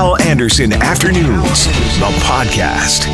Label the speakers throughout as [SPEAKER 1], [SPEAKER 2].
[SPEAKER 1] Hal Anderson Afternoons, the podcast.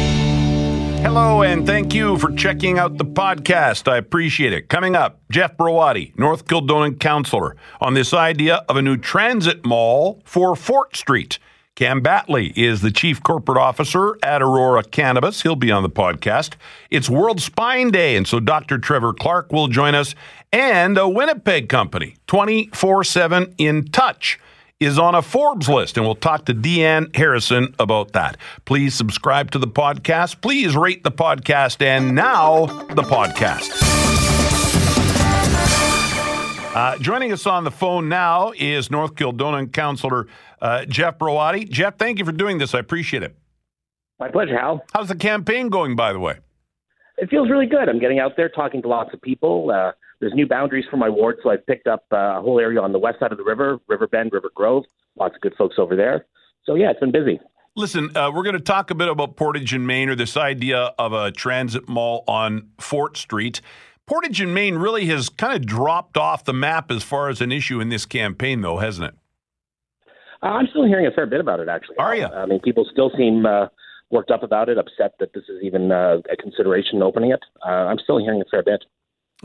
[SPEAKER 2] Hello, and thank you for checking out the podcast. I appreciate it. Coming up, Jeff Browaty, North Kildonan councillor, on this idea of a new transit mall for Fort Street. Cam Battley is the chief corporate officer at Aurora Cannabis. He'll be on the podcast. It's World Spine Day, and so Dr. Trevor Clark will join us. And a Winnipeg company, 24 7 Intouch is on a Forbes list, and we'll talk to Deanne Harrison about that. Please subscribe to the podcast. Please rate the podcast, and now the podcast. Uh, joining us on the phone now is North Kildonan Councillor uh, Jeff Browaty. Jeff, thank you for doing this. I appreciate it.
[SPEAKER 3] My pleasure, Hal.
[SPEAKER 2] How's the campaign going, by the way?
[SPEAKER 3] It feels really good. I'm getting out there talking to lots of people. Uh, there's new boundaries for my ward, so I've picked up uh, a whole area on the west side of the river, River Bend, River Grove. Lots of good folks over there. So yeah, it's been busy.
[SPEAKER 2] Listen, uh, we're going to talk a bit about Portage and Main, or this idea of a transit mall on Fort Street. Portage and Main really has kind of dropped off the map as far as an issue in this campaign, though, hasn't it?
[SPEAKER 3] Uh, I'm still hearing a fair bit about it, actually.
[SPEAKER 2] Are you?
[SPEAKER 3] I mean, people still seem uh, worked up about it, upset that this is even uh, a consideration opening it. Uh, I'm still hearing a fair bit.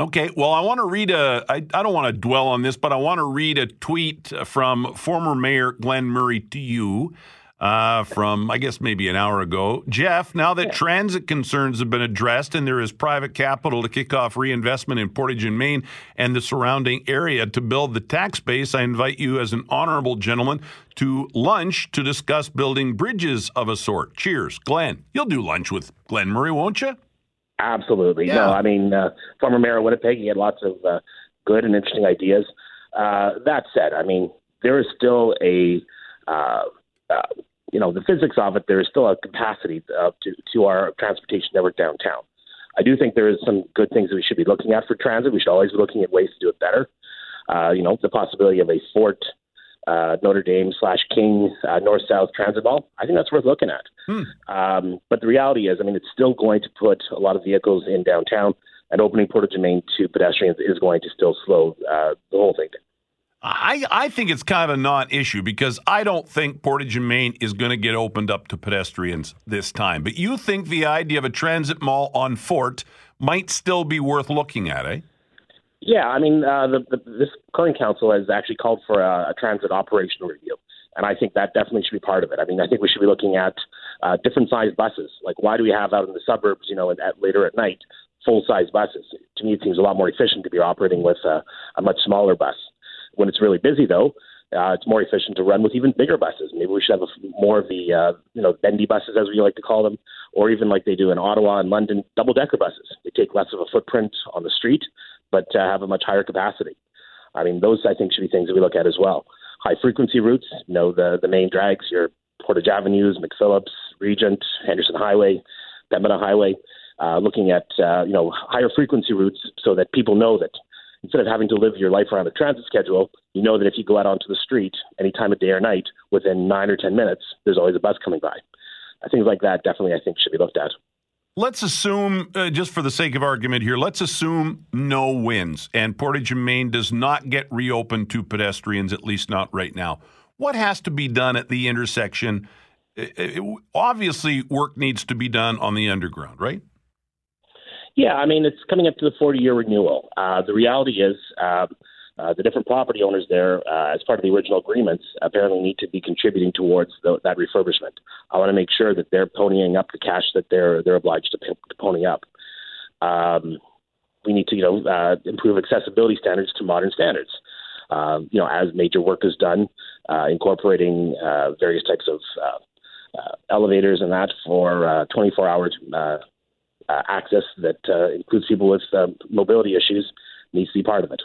[SPEAKER 2] Okay, well, I want to read a. I, I don't want to dwell on this, but I want to read a tweet from former Mayor Glenn Murray to you uh, from, I guess, maybe an hour ago. Jeff, now that yeah. transit concerns have been addressed and there is private capital to kick off reinvestment in Portage and Main and the surrounding area to build the tax base, I invite you as an honorable gentleman to lunch to discuss building bridges of a sort. Cheers, Glenn. You'll do lunch with Glenn Murray, won't you?
[SPEAKER 3] Absolutely.
[SPEAKER 2] Yeah.
[SPEAKER 3] No, I mean, uh, former mayor of Winnipeg, he had lots of uh, good and interesting ideas. Uh, that said, I mean, there is still a, uh, uh, you know, the physics of it, there is still a capacity uh, to, to our transportation network downtown. I do think there is some good things that we should be looking at for transit. We should always be looking at ways to do it better. Uh, you know, the possibility of a Fort uh, Notre Dame slash King uh, North South Transit Mall. I think that's worth looking at. Hmm. Um, but the reality is, I mean, it's still going to put a lot of vehicles in downtown, and opening Portage and Main to pedestrians is going to still slow uh, the whole thing.
[SPEAKER 2] I, I think it's kind of a non-issue because I don't think Portage and Main is going to get opened up to pedestrians this time. But you think the idea of a transit mall on Fort might still be worth looking at, eh?
[SPEAKER 3] Yeah, I mean, uh, the, the, this current council has actually called for a, a transit operational review, and I think that definitely should be part of it. I mean, I think we should be looking at uh, different sized buses. Like, why do we have out in the suburbs, you know, at, at later at night, full size buses? To me, it seems a lot more efficient to be operating with a, a much smaller bus. When it's really busy, though, uh, it's more efficient to run with even bigger buses. Maybe we should have a, more of the, uh, you know, bendy buses, as we like to call them, or even like they do in Ottawa and London, double decker buses. They take less of a footprint on the street but uh, have a much higher capacity. I mean, those I think should be things that we look at as well. High frequency routes, you know, the the main drags, your Portage Avenues, McPhillips, Regent, Henderson Highway, Pembina Highway. Uh, looking at uh, you know higher frequency routes so that people know that instead of having to live your life around a transit schedule, you know that if you go out onto the street any time of day or night, within nine or ten minutes, there's always a bus coming by. Uh, things like that definitely I think should be looked at
[SPEAKER 2] let's assume, uh, just for the sake of argument here, let's assume no wins and Portage and Main does not get reopened to pedestrians, at least not right now. What has to be done at the intersection? It, it, obviously, work needs to be done on the underground, right?
[SPEAKER 3] Yeah, I mean, it's coming up to the 40 year renewal. Uh, the reality is, uh, uh, the different property owners there, uh, as part of the original agreements, apparently need to be contributing towards the, that refurbishment. I want to make sure that they're ponying up the cash that they're they're obliged to, to pony up. Um, we need to, you know, uh, improve accessibility standards to modern standards. Uh, you know, as major work is done, uh, incorporating uh, various types of uh, uh, elevators and that for uh, 24 hours uh, uh, access that uh, includes people with uh, mobility issues needs to be part of it.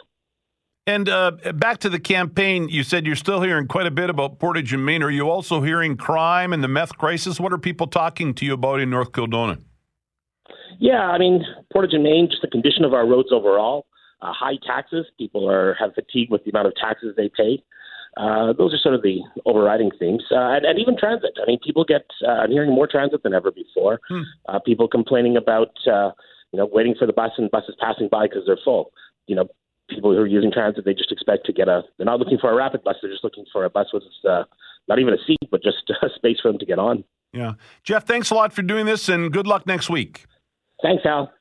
[SPEAKER 2] And uh, back to the campaign, you said you're still hearing quite a bit about Portage and Main. Are you also hearing crime and the meth crisis? What are people talking to you about in North Kildonan?
[SPEAKER 3] Yeah, I mean, Portage and Main, just the condition of our roads overall, uh, high taxes. People are have fatigue with the amount of taxes they pay. Uh, those are sort of the overriding themes, uh, and, and, even transit. I mean, people get. Uh, I'm hearing more transit than ever before. Hmm. Uh, people complaining about, uh, you know, waiting for the bus and buses passing by because they're full. You know, people who are using transit, they just expect to get a. They're not looking for a rapid bus. They're just looking for a bus with uh, not even a seat, but just a space for them to get on.
[SPEAKER 2] Yeah. Jeff, thanks a lot for doing this and good luck next week.
[SPEAKER 3] Thanks, Al.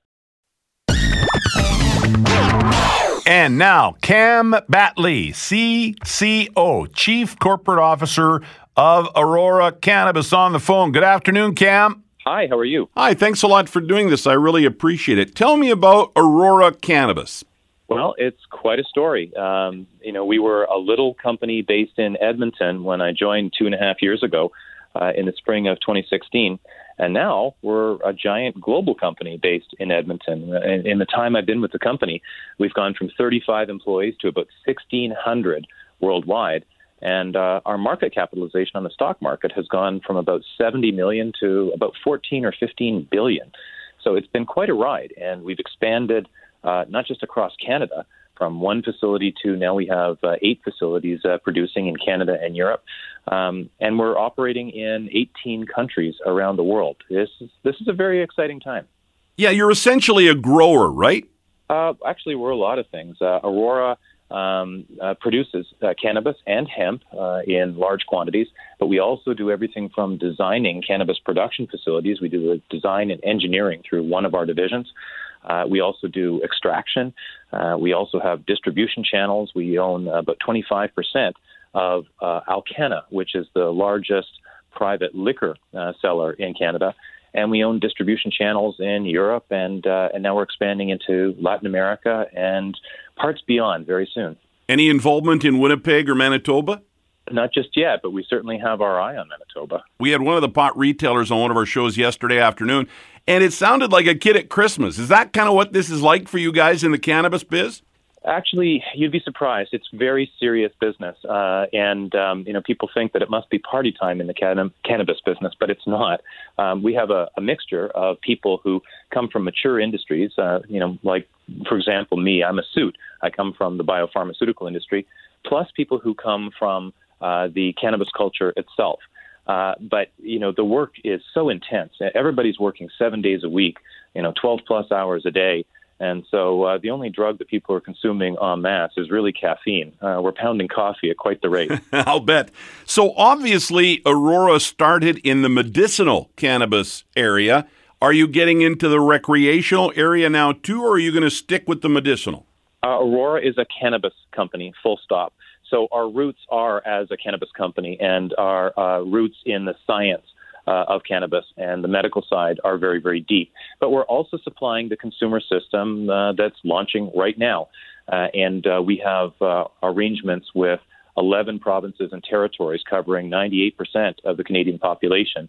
[SPEAKER 2] And now, Cam Battley, CCO, Chief Corporate Officer of Aurora Cannabis, on the phone. Good afternoon, Cam.
[SPEAKER 4] Hi, how are you?
[SPEAKER 2] Hi, thanks a lot for doing this. I really appreciate it. Tell me about Aurora Cannabis.
[SPEAKER 4] Well, it's quite a story. Um, you know, we were a little company based in Edmonton when I joined two and a half years ago uh, in the spring of 2016. And now we're a giant global company based in Edmonton. In, in the time I've been with the company, we've gone from 35 employees to about 1,600 worldwide. And uh, our market capitalization on the stock market has gone from about 70 million to about 14 or 15 billion. So it's been quite a ride, and we've expanded uh, not just across Canada, from one facility to now we have uh, eight facilities uh, producing in Canada and Europe, um, and we're operating in 18 countries around the world. This is this is a very exciting time.
[SPEAKER 2] Yeah, you're essentially a grower, right?
[SPEAKER 4] Uh, actually, we're a lot of things. Uh, Aurora um, uh, produces uh, cannabis and hemp uh, in large quantities, but we also do everything from designing cannabis production facilities. We do the design and engineering through one of our divisions. Uh, we also do extraction. Uh, we also have distribution channels. We own about 25% of uh, which is the largest private liquor uh, seller in Canada. And we own distribution channels in Europe, and uh, and now we're expanding into Latin America and parts beyond very soon.
[SPEAKER 2] Any involvement in Winnipeg or Manitoba?
[SPEAKER 4] Not just yet, but we certainly have our eye on Manitoba.
[SPEAKER 2] We had one of the pot retailers on one of our shows yesterday afternoon, and it sounded like a kid at Christmas. Is that kind of what this is like for you guys in the cannabis biz?
[SPEAKER 4] Actually, you'd be surprised. It's very serious business, uh, and um, you know people think that it must be party time in the can- cannabis business, but it's not. Um, we have a, a, mixture of people who come from mature industries. Uh, you know, like for example, me, I'm a suit. I come from the biopharmaceutical industry, plus people who come from uh, the cannabis culture itself. Uh, but you know the work is so intense. Everybody's working seven days a week, you know, 12 plus hours a day, and so uh, the only drug that people are consuming en masse is really caffeine. Uh, we're pounding coffee at quite the rate.
[SPEAKER 2] I'll bet. So obviously, Aurora started in the medicinal cannabis area. Are you getting into the recreational area now too, or are you going to stick with the medicinal?
[SPEAKER 4] Uh, Aurora is a cannabis company, full stop. So our roots are as a cannabis company, and our uh, roots in the science uh, of cannabis and the medical side are very, very deep. But we're also supplying the consumer system uh, that's launching right now, uh, and uh, we have uh, arrangements with 11 provinces and territories covering 98% of the Canadian population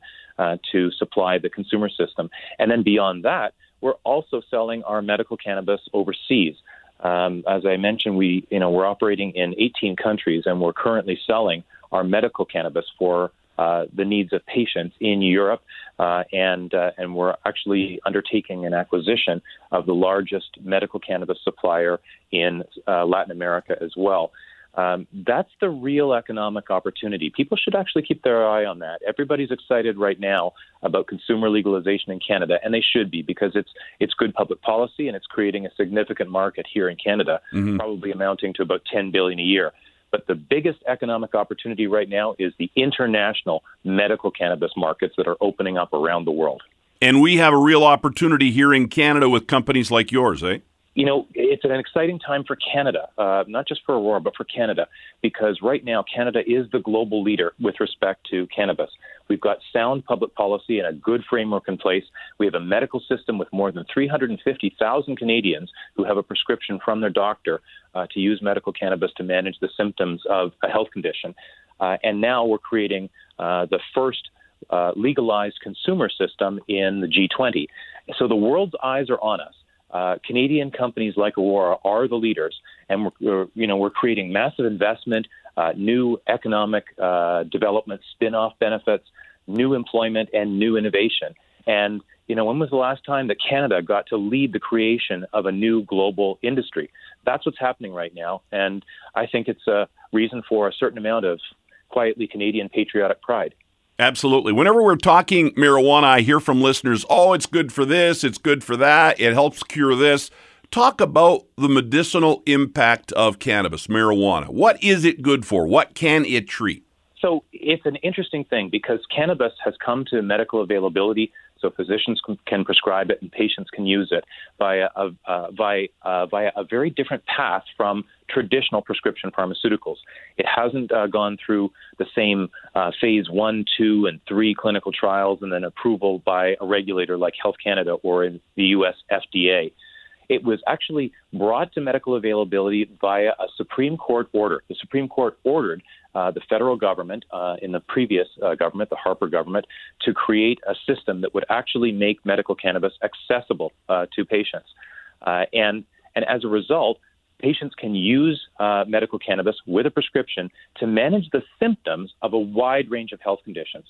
[SPEAKER 4] to supply the consumer system. And then beyond that, we're also selling our medical cannabis overseas. Um, as I mentioned, we you know we're operating in 18 countries, and we're currently selling our medical cannabis for uh, the needs of patients in Europe, uh, and uh, and we're actually undertaking an acquisition of the largest medical cannabis supplier in uh, Latin America as well. Um, that's the real economic opportunity. People should actually keep their eye on that. Everybody's excited right now about consumer legalization in Canada, and they should be because it's it's good public policy and it's creating a significant market here in Canada, mm-hmm. probably amounting to about 10 billion a year. But the biggest economic opportunity right now is the international medical cannabis markets that are opening up around the world.
[SPEAKER 2] And we have a real opportunity here in Canada with companies like yours, eh?
[SPEAKER 4] You know, it's an exciting time for Canada, uh, not just for Aurora, but for Canada, because right now Canada is the global leader with respect to cannabis. We've got sound public policy and a good framework in place. We have a medical system with more than 350,000 Canadians who have a prescription from their doctor uh, to use medical cannabis to manage the symptoms of a health condition. Uh, and now we're creating uh, the first uh, legalized consumer system in the G20. So the world's eyes are on us. Uh, Canadian companies like Aurora are the leaders, and we're, we're you know we're creating massive investment, uh, new economic uh, development, spin-off benefits, new employment, and new innovation. And you know, when was the last time that Canada got to lead the creation of a new global industry? That's what's happening right now, and I think it's a reason for a certain amount of quietly Canadian patriotic pride.
[SPEAKER 2] Absolutely. Whenever we're talking marijuana, I hear from listeners, oh, it's good for this, it's good for that, it helps cure this. Talk about the medicinal impact of cannabis, marijuana. What is it good for? What can it treat?
[SPEAKER 4] So it's an interesting thing because cannabis has come to medical availability so physicians can prescribe it and patients can use it via a, uh, via, uh, via a very different path from traditional prescription pharmaceuticals. It hasn't uh, gone through the same uh, phase one, two, and three clinical trials and then approval by a regulator like Health Canada or in the U.S. FDA. It was actually brought to medical availability via a Supreme Court order. The Supreme Court ordered uh, the federal government, uh, in the previous uh, government, the Harper government, to create a system that would actually make medical cannabis accessible uh, to patients. Uh, and, and as a result, patients can use uh, medical cannabis with a prescription to manage the symptoms of a wide range of health conditions.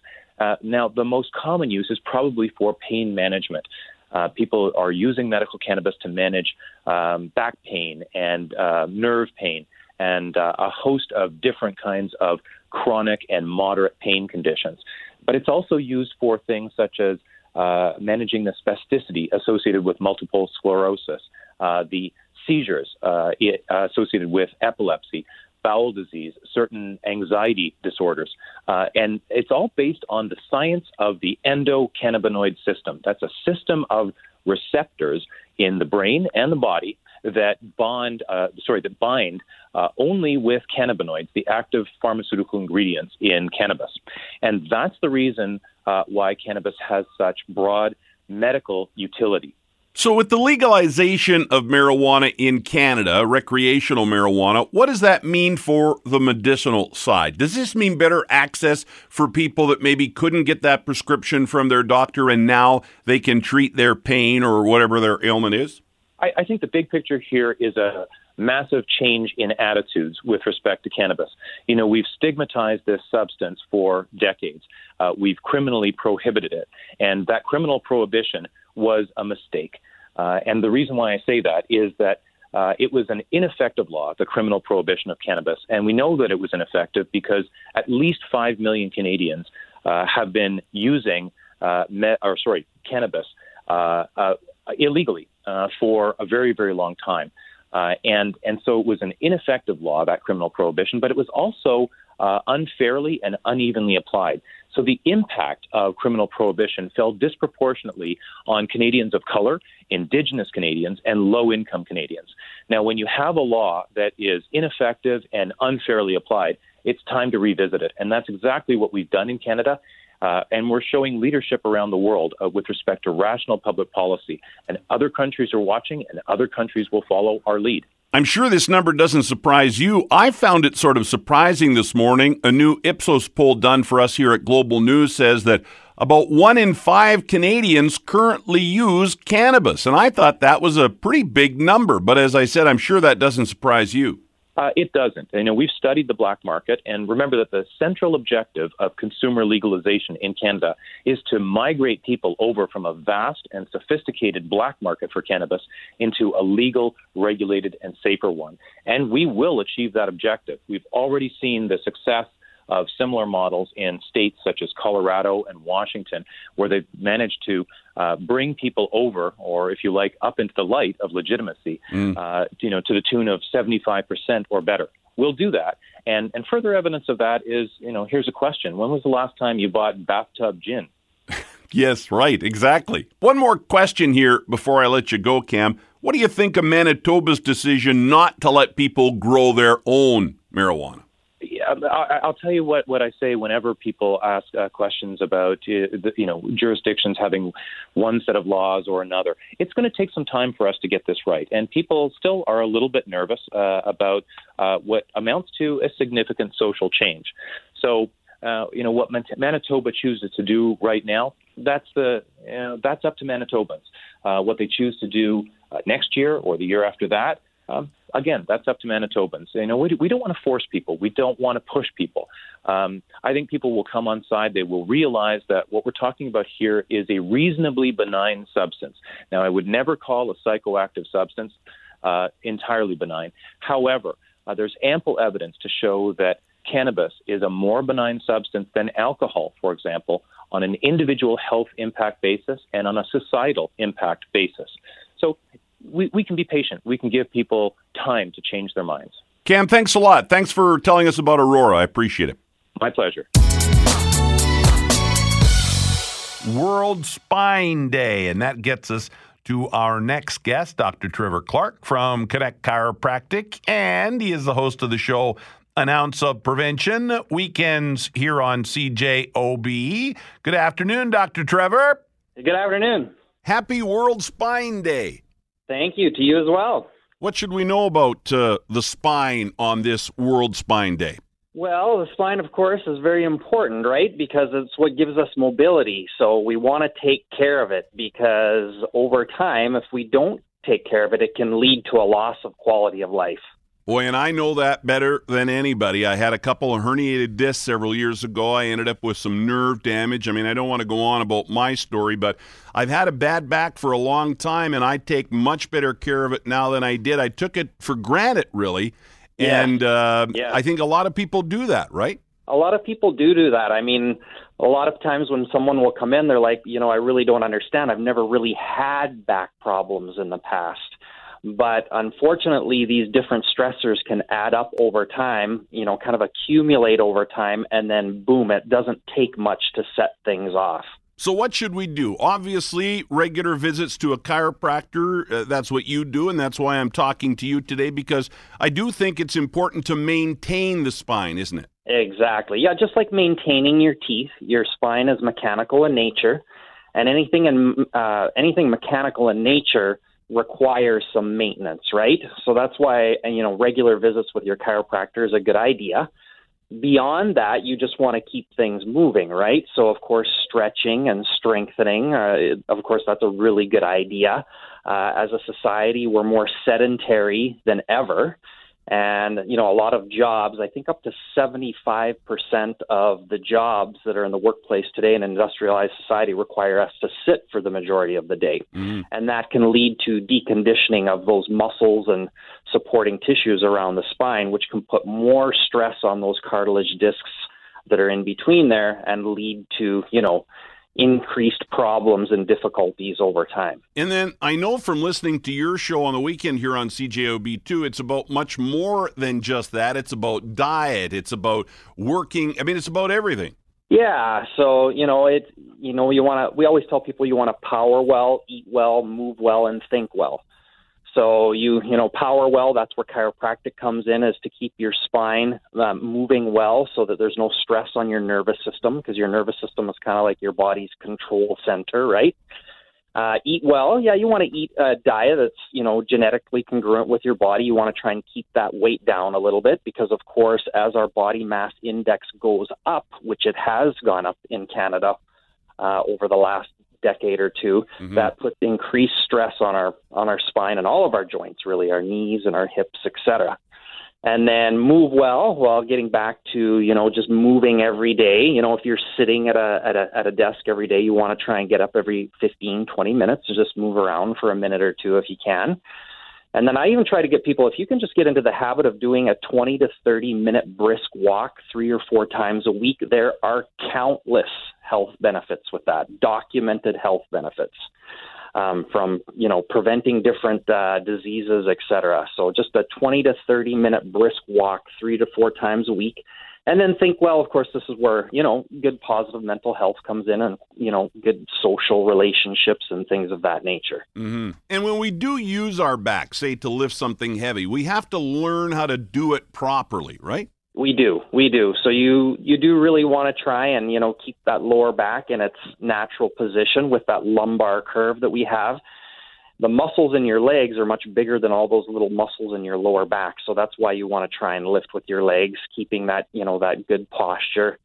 [SPEAKER 4] now, the most common use is probably for pain management. Uh, people are using medical cannabis to manage um, back pain and uh, nerve pain and uh, a host of different kinds of chronic and moderate pain conditions. But it's also used for things such as uh, managing the spasticity associated with multiple sclerosis, uh, the seizures it, associated with epilepsy, bowel disease, certain anxiety disorders. Uh, and it's all based on the science of the endocannabinoid system. That's a system of receptors in the brain and the body that bond, uh, sorry, that bind uh, only with cannabinoids, the active pharmaceutical ingredients in cannabis. And that's the reason uh, why cannabis has such broad medical utility.
[SPEAKER 2] So, with the legalization of marijuana in Canada, recreational marijuana, what does that mean for the medicinal side? Does this mean better access for people that maybe couldn't get that prescription from their doctor and now they can treat their pain or whatever their ailment is?
[SPEAKER 4] I, I think the big picture here is a massive change in attitudes with respect to cannabis. You know, we've stigmatized this substance for decades. Uh, we've criminally prohibited it, and that criminal prohibition was a mistake. Uh, and the reason why I say that is that uh, it was an ineffective law, the criminal prohibition of cannabis. And we know that it was ineffective because at least 5 million Canadians uh, have been using, uh, me- or sorry, cannabis uh, uh, illegally for a very, very long time. and, and so it was an ineffective law, that criminal prohibition, but it was also unfairly and unevenly applied. So the impact of criminal prohibition fell disproportionately on Canadians of color, Indigenous Canadians, and low income Canadians. Now, when you have a law that is ineffective and unfairly applied, it's time to revisit it. And that's exactly what we've done in Canada. Uh, and we're showing leadership around the world uh, with respect to rational public policy. And other countries are watching, and other countries will follow our lead.
[SPEAKER 2] I'm sure this number doesn't surprise you. I found it sort of surprising this morning. A new Ipsos poll done for us here at Global News says that about one in five Canadians currently use cannabis. And I thought that was a pretty big number. But as I said, I'm sure that doesn't surprise you.
[SPEAKER 4] Uh, it doesn't. You know, we've studied the black market, and remember that the central objective of consumer legalization in Canada is to migrate people over from a vast and sophisticated black market for cannabis into a legal, regulated, and safer one. And we will achieve that objective. We've already seen the success of similar models in states such as Colorado and Washington, where they've managed to uh, bring people over, or if you like, up into the light of legitimacy, mm. uh, you know, to the tune of 75% or better. We'll do that. And, and further evidence of that is, you know, here's a question. When was the last time you bought bathtub gin?
[SPEAKER 2] yes, right, exactly. One more question here before I let you go, Cam. What do you think of Manitoba's decision not to let people grow their own marijuana?
[SPEAKER 4] I'll tell you what, what I say whenever people ask uh, questions about uh, you know jurisdictions having one set of laws or another. It's going to take some time for us to get this right, and people still are a little bit nervous uh, about uh, what amounts to a significant social change. So. Uh, you know what Manitoba chooses to do right now. That's the you know, that's up to Manitobans. Uh, what they choose to do next year or the year after that, um, again, that's up to Manitobans. You know, we, we don't want to force people. We don't want to push people. Um, I think people will come on side. They will realize that what we're talking about here is a reasonably benign substance. Now, I would never call a psychoactive substance uh, entirely benign. However, uh, there's ample evidence to show that cannabis is a more benign substance than alcohol, for example, on an individual health impact basis and on a societal impact basis. So we, we can be patient. We can give people time to change their minds.
[SPEAKER 2] Cam, thanks a lot. Thanks for telling us about Aurora. I appreciate it.
[SPEAKER 4] My pleasure.
[SPEAKER 2] World Spine Day, and that gets us to our next guest, Dr. Trevor Clark from Connect Chiropractic, and he is the host of the show An Ounce of Prevention, weekends here on CJOB. Good afternoon, Dr. Trevor.
[SPEAKER 5] Good afternoon.
[SPEAKER 2] Happy World Spine Day.
[SPEAKER 5] Thank you to you as well.
[SPEAKER 2] What should we know about uh, the spine on this World Spine Day?
[SPEAKER 5] Well, the spine, of course, is very important, right? Because it's what gives us mobility. So we want to take care of it because over time, if we don't take care of it, it can lead to a loss of quality of life.
[SPEAKER 2] Boy, and I know that better than anybody. I had a couple of herniated discs several years ago. I ended up with some nerve damage. I mean, I don't want to go on about my story, but I've had a bad back for a long time, and I take much better care of it now than I did. I took it for granted, really.
[SPEAKER 5] Yeah.
[SPEAKER 2] And uh,
[SPEAKER 5] Yeah.
[SPEAKER 2] I think a lot of people do that, right?
[SPEAKER 5] A lot of people do do that. I mean, a lot of times when someone will come in, they're like, you know, I really don't understand. I've never really had back problems in the past. But unfortunately, these different stressors can add up over time, you know, kind of accumulate over time, and then boom, it doesn't take much to set things off.
[SPEAKER 2] So, what should we do? Obviously, regular visits to a chiropractor. Uh, that's what you do, and that's why I'm talking to you today because I do think it's important to maintain the spine, isn't it?
[SPEAKER 5] Exactly. Yeah, just like maintaining your teeth, your spine is mechanical in nature, and anything in uh, anything mechanical in nature requires some maintenance, right? So that's why you know regular visits with your chiropractor is a good idea. Beyond that, you just want to keep things moving, right? So of course, stretching and strengthening, uh, of course, that's a really good idea. Uh, as a society, we're more sedentary than ever. And, you know, a lot of jobs, I think up to 75% of the jobs that are in the workplace today in an industrialized society require us to sit for the majority of the day. Mm. And that can lead to deconditioning of those muscles and supporting tissues around the spine, which can put more stress on those cartilage discs that are in between there and lead to, you know, increased problems and difficulties over time.
[SPEAKER 2] And then I know from listening to your show on the weekend here on CJOB2, it's about much more than just that. It's about diet, it's about working. I mean, it's about everything.
[SPEAKER 5] Yeah, so you know it. You know you want to. We always tell people you want to power well, eat well, move well, and think well. So you you know power well. That's where chiropractic comes in, is to keep your spine uh, moving well, so that there's no stress on your nervous system, because your nervous system is kind of like your body's control center, right? Uh, eat well. Yeah, you want to eat a diet that's you know genetically congruent with your body. You want to try and keep that weight down a little bit because, of course, as our body mass index goes up, which it has gone up in Canada uh, over the last decade or 2 mm-hmm. that puts increased stress on our on our spine and all of our joints, really, our knees and our hips, etc and then move well while getting back to you know just moving every day. You know if you're sitting at a at a at a desk every day you want to try and get up every 15 20 minutes and just move around for a minute or two if you can and then I even try to get people if you can just get into the habit of doing a 20 to 30 minute brisk walk 3 or 4 times a week there are countless health benefits with that documented health benefits um, from you know preventing different uh, diseases, et cetera. So just a 20 to 30 minute brisk walk, three to four times a week, and then think. Well, of course, this is where you know good positive mental health comes in, and you know good social relationships and things of that nature.
[SPEAKER 2] hmm And when we do use our back, say to lift something heavy, we have to learn how to do it properly, right?
[SPEAKER 5] We do, we do. So you you do really want to try and you know keep that lower back in its natural position with that lumbar curve that we have. The muscles in your legs are much bigger than all those little muscles in your lower back. So that's why you want to try and lift with your legs, keeping that you know that good posture.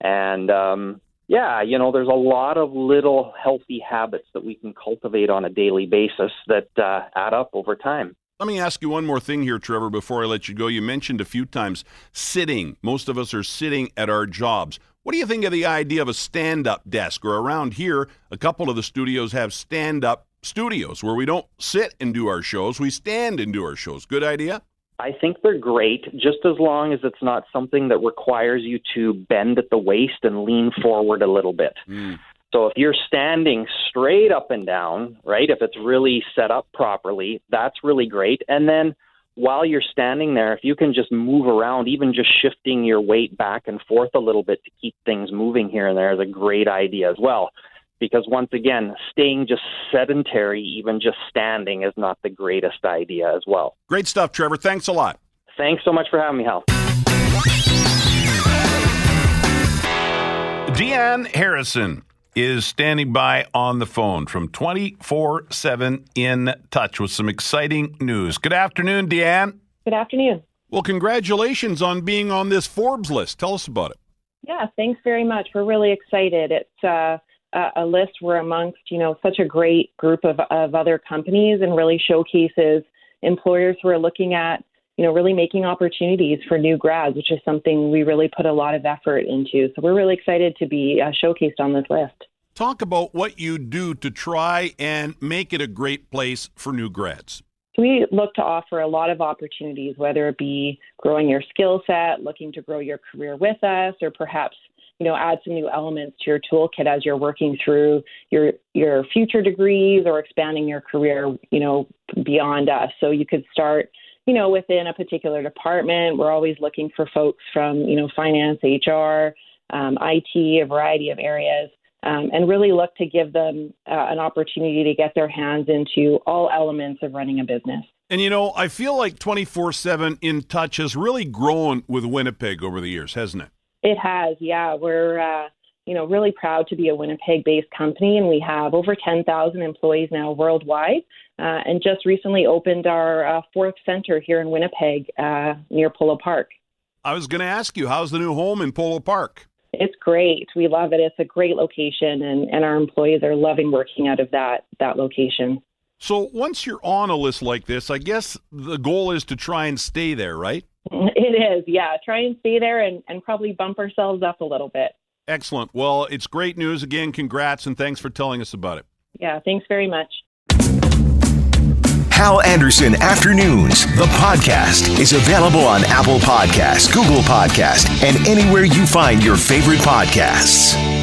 [SPEAKER 5] And um, yeah, you know, there's a lot of little healthy habits that we can cultivate on a daily basis that uh, add up over time.
[SPEAKER 2] Let me ask you one more thing here, Trevor, before I let you go. You mentioned a few times sitting. Most of us are sitting at our jobs. What do you think of the idea of a stand up desk? Or around here, a couple of the studios have stand up studios where we don't sit and do our shows, we stand and do our shows. Good idea?
[SPEAKER 5] I think they're great, just as long as it's not something that requires you to bend at the waist and lean forward a little bit. Hmm. So if you're standing straight up and down, right, if it's really set up properly, that's really great. And then while you're standing there, if you can just move around, even just shifting your weight back and forth a little bit to keep things moving here and there is a great idea as well. Because once again, staying just sedentary, even just standing, is not the greatest idea as well.
[SPEAKER 2] Great stuff, Trevor. Thanks a lot.
[SPEAKER 5] Thanks so much for having me, Hal.
[SPEAKER 2] Deanne Harrison is standing by on the phone from 24 7 in touch with some exciting news. Good afternoon, Deanne.
[SPEAKER 6] Good afternoon.
[SPEAKER 2] Well, congratulations on being on this Forbes list. Tell us about it.
[SPEAKER 6] Yeah, thanks very much. We're really excited. It's uh, a list we're amongst, you know, such a great group of, of other companies and really showcases employers who are looking at you know, really making opportunities for new grads, which is something we really put a lot of effort into. So we're really excited to be uh, showcased on this list.
[SPEAKER 2] Talk about what you do to try and make it a great place for new grads.
[SPEAKER 6] We look to offer a lot of opportunities, whether it be growing your skill set, looking to grow your career with us, or perhaps you know add some new elements to your toolkit as you're working through your your future degrees or expanding your career you know beyond us so you could start you know, within a particular department. We're always looking for folks from, you know, finance, HR, um, IT, a variety of areas, um, and really look to give them uh, an opportunity to get their hands into all elements of running a business.
[SPEAKER 2] And you know, I feel like 24 7 Intouch has really grown with Winnipeg over the years, hasn't it?
[SPEAKER 6] It has, yeah. We're, uh, you know, really proud to be a Winnipeg based company, and we have over 10,000 employees now worldwide uh, and just recently opened our uh, fourth center here in Winnipeg uh, near Polo Park.
[SPEAKER 2] I was going to ask you, how's the new home in Polo Park?
[SPEAKER 6] It's great. We love it. It's a great location, and, and our employees are loving working out of that that location.
[SPEAKER 2] So once you're on a list like this, I guess the goal is to try and stay there, right?
[SPEAKER 6] It is, yeah. Try and stay there and, and probably bump ourselves up a little bit.
[SPEAKER 2] Excellent. Well, it's great news. Again, congrats and thanks for telling us about it.
[SPEAKER 6] Yeah, thanks very much.
[SPEAKER 1] Hal Anderson Afternoons, the podcast, is available on Apple Podcasts, Google Podcasts, and anywhere you find your favorite podcasts.